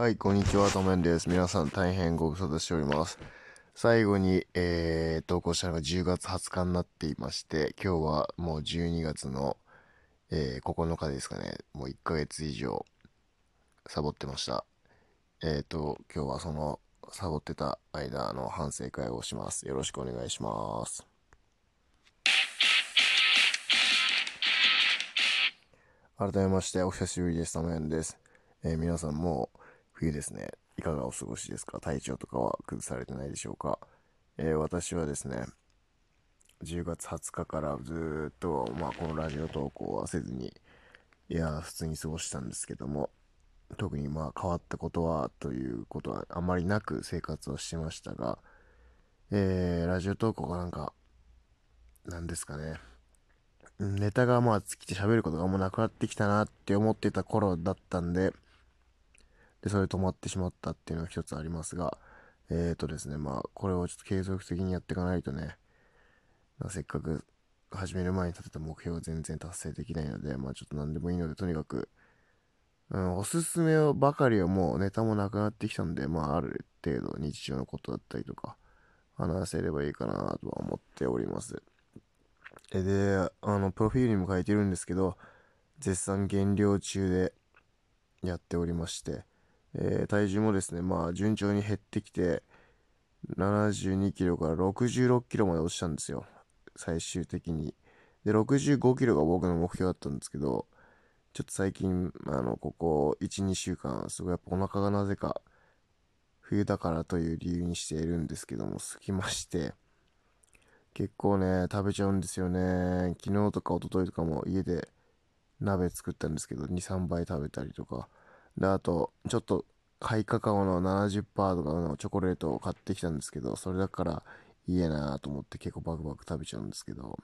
はい、こんにちは、とめんです。皆さん大変ご無沙汰しております。最後に、えー、投稿したのが10月20日になっていまして、今日はもう12月の、えー9日ですかね。もう1ヶ月以上、サボってました。えーと、今日はその、サボってた間の反省会をします。よろしくお願いします。改めまして、お久しぶりです。ためんです。えー皆さんもう冬ですね。いかがお過ごしですか？体調とかは崩されてないでしょうか、えー私はですね、10月20日からずっと、まあ、このラジオ投稿はせずに、いや、普通に過ごしたんですけども、特にまあ変わったことはということはあまりなく生活をしてましたが、えー、ラジオ投稿がなんか、なんですかね、ネタがまあ尽きて喋ることがもうなくなってきたなって思ってた頃だったんで、で、それ止まってしまったっていうのが一つありますが、えーとですね、まあ、これをちょっと継続的にやっていかないとね、まあせっかく始める前に立てた目標を全然達成できないので、まあちょっと何でもいいので、とにかく、うん、おすすめばかりはもうネタもなくなってきたんで、まあある程度日常のことだったりとか、話せればいいかなとは思っております。で、あの、プロフィールにも書いてるんですけど、絶賛減量中でやっておりまして、えー体重もですね、まあ順調に減ってきて、72キロから66キロまで落ちたんですよ。最終的に。で、65キロが僕の目標だったんですけど、ちょっと最近、あの、ここ1、2週間、すごいやっぱお腹がなぜか、冬だからという理由にしているんですけども、すきまして、結構ね、食べちゃうんですよね。昨日とか一昨日とかも家で鍋作ったんですけど、2、3倍食べたりとか。で、あと、ちょっと、ハイカカオの70%とかのチョコレートを買ってきたんですけど、それだからいいやなと思って結構バクバク食べちゃうんですけど、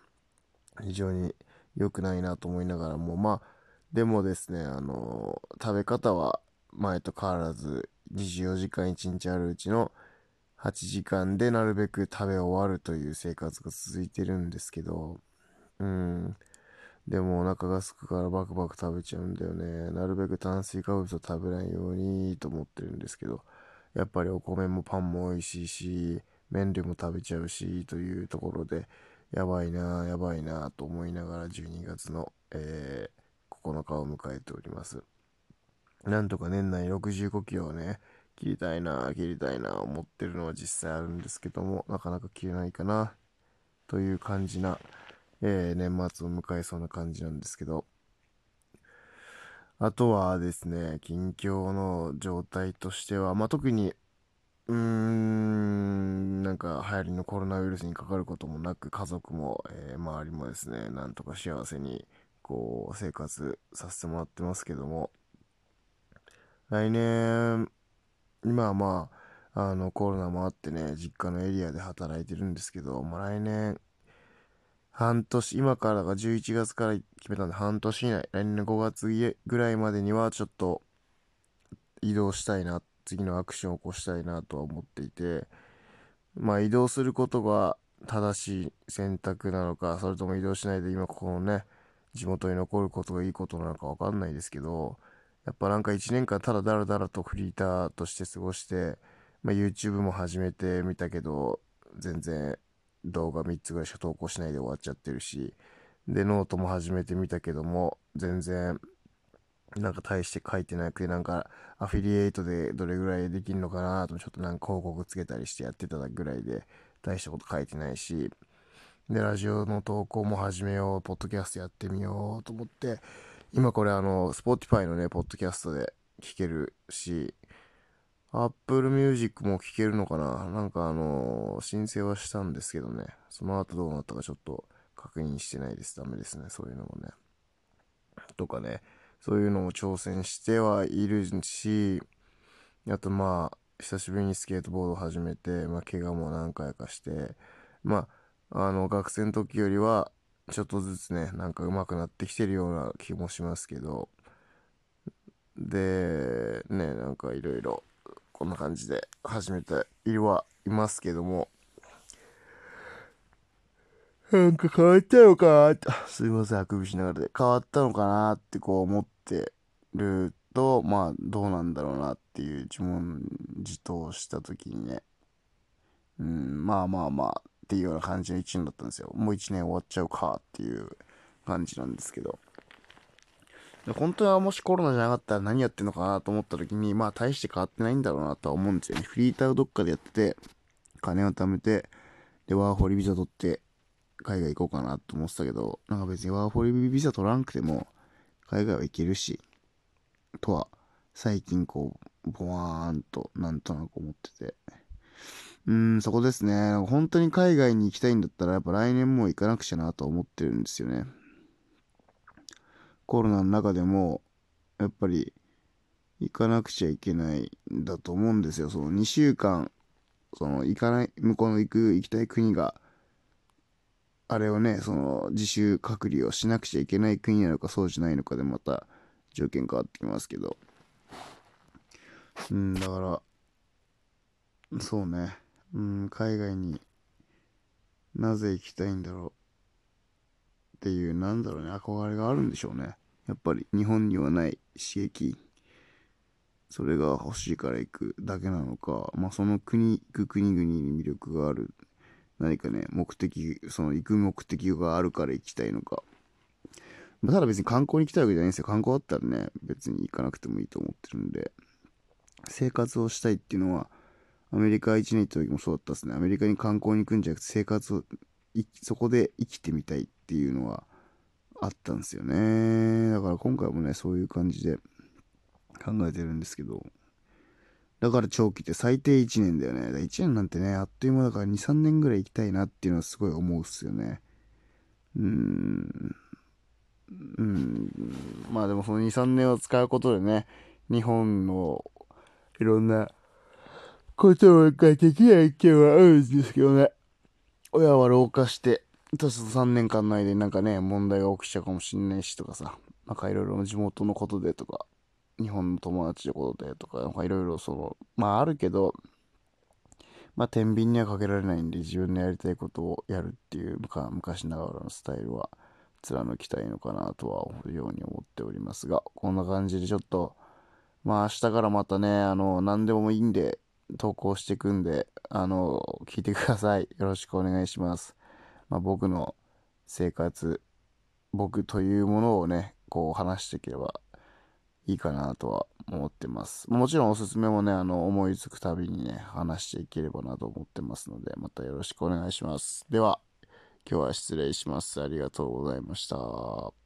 非常に良くないなと思いながらも、まあ、でもですね、あの、食べ方は前と変わらず、24時間1日あるうちの8時間でなるべく食べ終わるという生活が続いてるんですけど、うん。でもお腹が空くからバクバク食べちゃうんだよね。なるべく炭水化物を食べないようにと思ってるんですけど、やっぱりお米もパンも美味しいし、麺類も食べちゃうし、というところで、やばいなやばいなと思いながら12月の、えー9日を迎えております。なんとか年内65キロをね、切りたいな切りたいな思ってるのは実際あるんですけども、なかなか切れないかな、という感じな、えー年末を迎えそうな感じなんですけど、あとはですね、近況の状態としては、まあ、特に、うーん、なんか流行りのコロナウイルスにかかることもなく、家族も、えー周りもですね、なんとか幸せに、こう、生活させてもらってますけども、来年、今はまあ、あの、コロナもあってね、実家のエリアで働いてるんですけど、まあ来年、半年、今からが11月から決めたんで、半年以内、来年の5月ぐらいまでにはちょっと移動したいな、次のアクションを起こしたいなとは思っていて、まあ移動することが正しい選択なのか、それとも移動しないで今ここのね、地元に残ることがいいことなのかわかんないですけど、やっぱなんか1年間ただだらだらとフリーターとして過ごして、まあ YouTube も始めてみたけど、全然動画3つぐらいしか投稿しないで終わっちゃってるし、で、ノートも始めてみたけども、全然、なんか大して書いてなくて、なんかアフィリエイトでどれぐらいできるのかなと、ちょっとなんか広告つけたりしてやってたぐらいで、大したこと書いてないし、で、ラジオの投稿も始めよう、ポッドキャストやってみようと思って、今これあの、Spotify のね、ポッドキャストで聞けるし、Apple Music も聞けるのかな？なんかあの申請はしたんですけどね。その後どうなったかちょっと確認してないです。ダメですね。そういうのもね。とかね。そういうのも挑戦してはいるし、あとまあ、久しぶりにスケートボードを始めて、まあ、怪我も何回かして、まあ、あの、学生の時よりは、ちょっとずつね、なんか上手くなってきてるような気もしますけど、で、ね、なんかいろいろ、こんな感じで始めているはいますけども、なんか変わったのかなって、すいません、あくびしながらで、変わったのかなってこう思ってると、まあ、どうなんだろうなっていう自問自答した時にね、うん、まあまあまあっていうような感じの1年だったんですよ。もう1年終わっちゃうかっていう感じなんですけど。本当はもしコロナじゃなかったら何やってんのかなと思った時に、まあ大して変わってないんだろうなとは思うんですよね。フリーターをどっかでやってて、金を貯めて、で、ワーホリビザ取って、海外行こうかなと思ってたけど、なんか別にワーホリビザ取らなくても、海外は行けるし、とは、最近こう、ボワーンと、なんとなく思ってて。うん、そこですね。本当に海外に行きたいんだったら、やっぱ来年も行かなくちゃなと思ってるんですよね。コロナの中でも、やっぱり、行かなくちゃいけないんだと思うんですよ。その2週間、その行かない、向こうの行く、行きたい国が、あれをね、その自主隔離をしなくちゃいけない国なのかそうじゃないのかでまた条件変わってきますけど。うん、だから、そうね。うん、海外になぜ行きたいんだろう。っていう、なんだろうね、憧れがあるんでしょうね。やっぱり日本にはない刺激、それが欲しいから行くだけなのか、まあその国、行く国々に魅力がある、何かね、目的、その行く目的があるから行きたいのか。まあ、ただ別に観光に行きたいわけじゃないんですよ。観光だったらね、別に行かなくてもいいと思ってるんで、生活をしたいっていうのは、アメリカ1年行った時もそうだったですね。アメリカに観光に行くんじゃなくて生活をそこで生きてみたいっていうのはあったんですよね。だから今回もね、そういう感じで考えてるんですけど、だから長期って最低1年だよね。1年なんてね、あっという間だから2、3年ぐらい行きたいなっていうのはすごい思うっすよね。うーん。うん。まあでもその2、3年を使うことでね、日本のいろんなことができない件はあるんですけどね。親は老化して、私と3年間内でなんかね、問題が起きちゃうかもしんないしとかさ、なんかいろいろ地元のことでとか、日本の友達のことでとか、なんかいろいろその、まああるけど、まあ天秤にはかけられないんで自分のやりたいことをやるっていう昔ながらのスタイルは貫きたいのかなとは思うように思っておりますが、こんな感じでちょっと、まあ明日からまたね、あの、何でもいいんで、投稿していくんで、あの、聞いてください。よろしくお願いします。まあ、僕の生活、僕というものをね、こう話していければいいかなとは思ってます。もちろんおすすめもね、あの、思いつくたびにね、話していければなと思ってますので、またよろしくお願いします。では、今日は失礼します。ありがとうございました。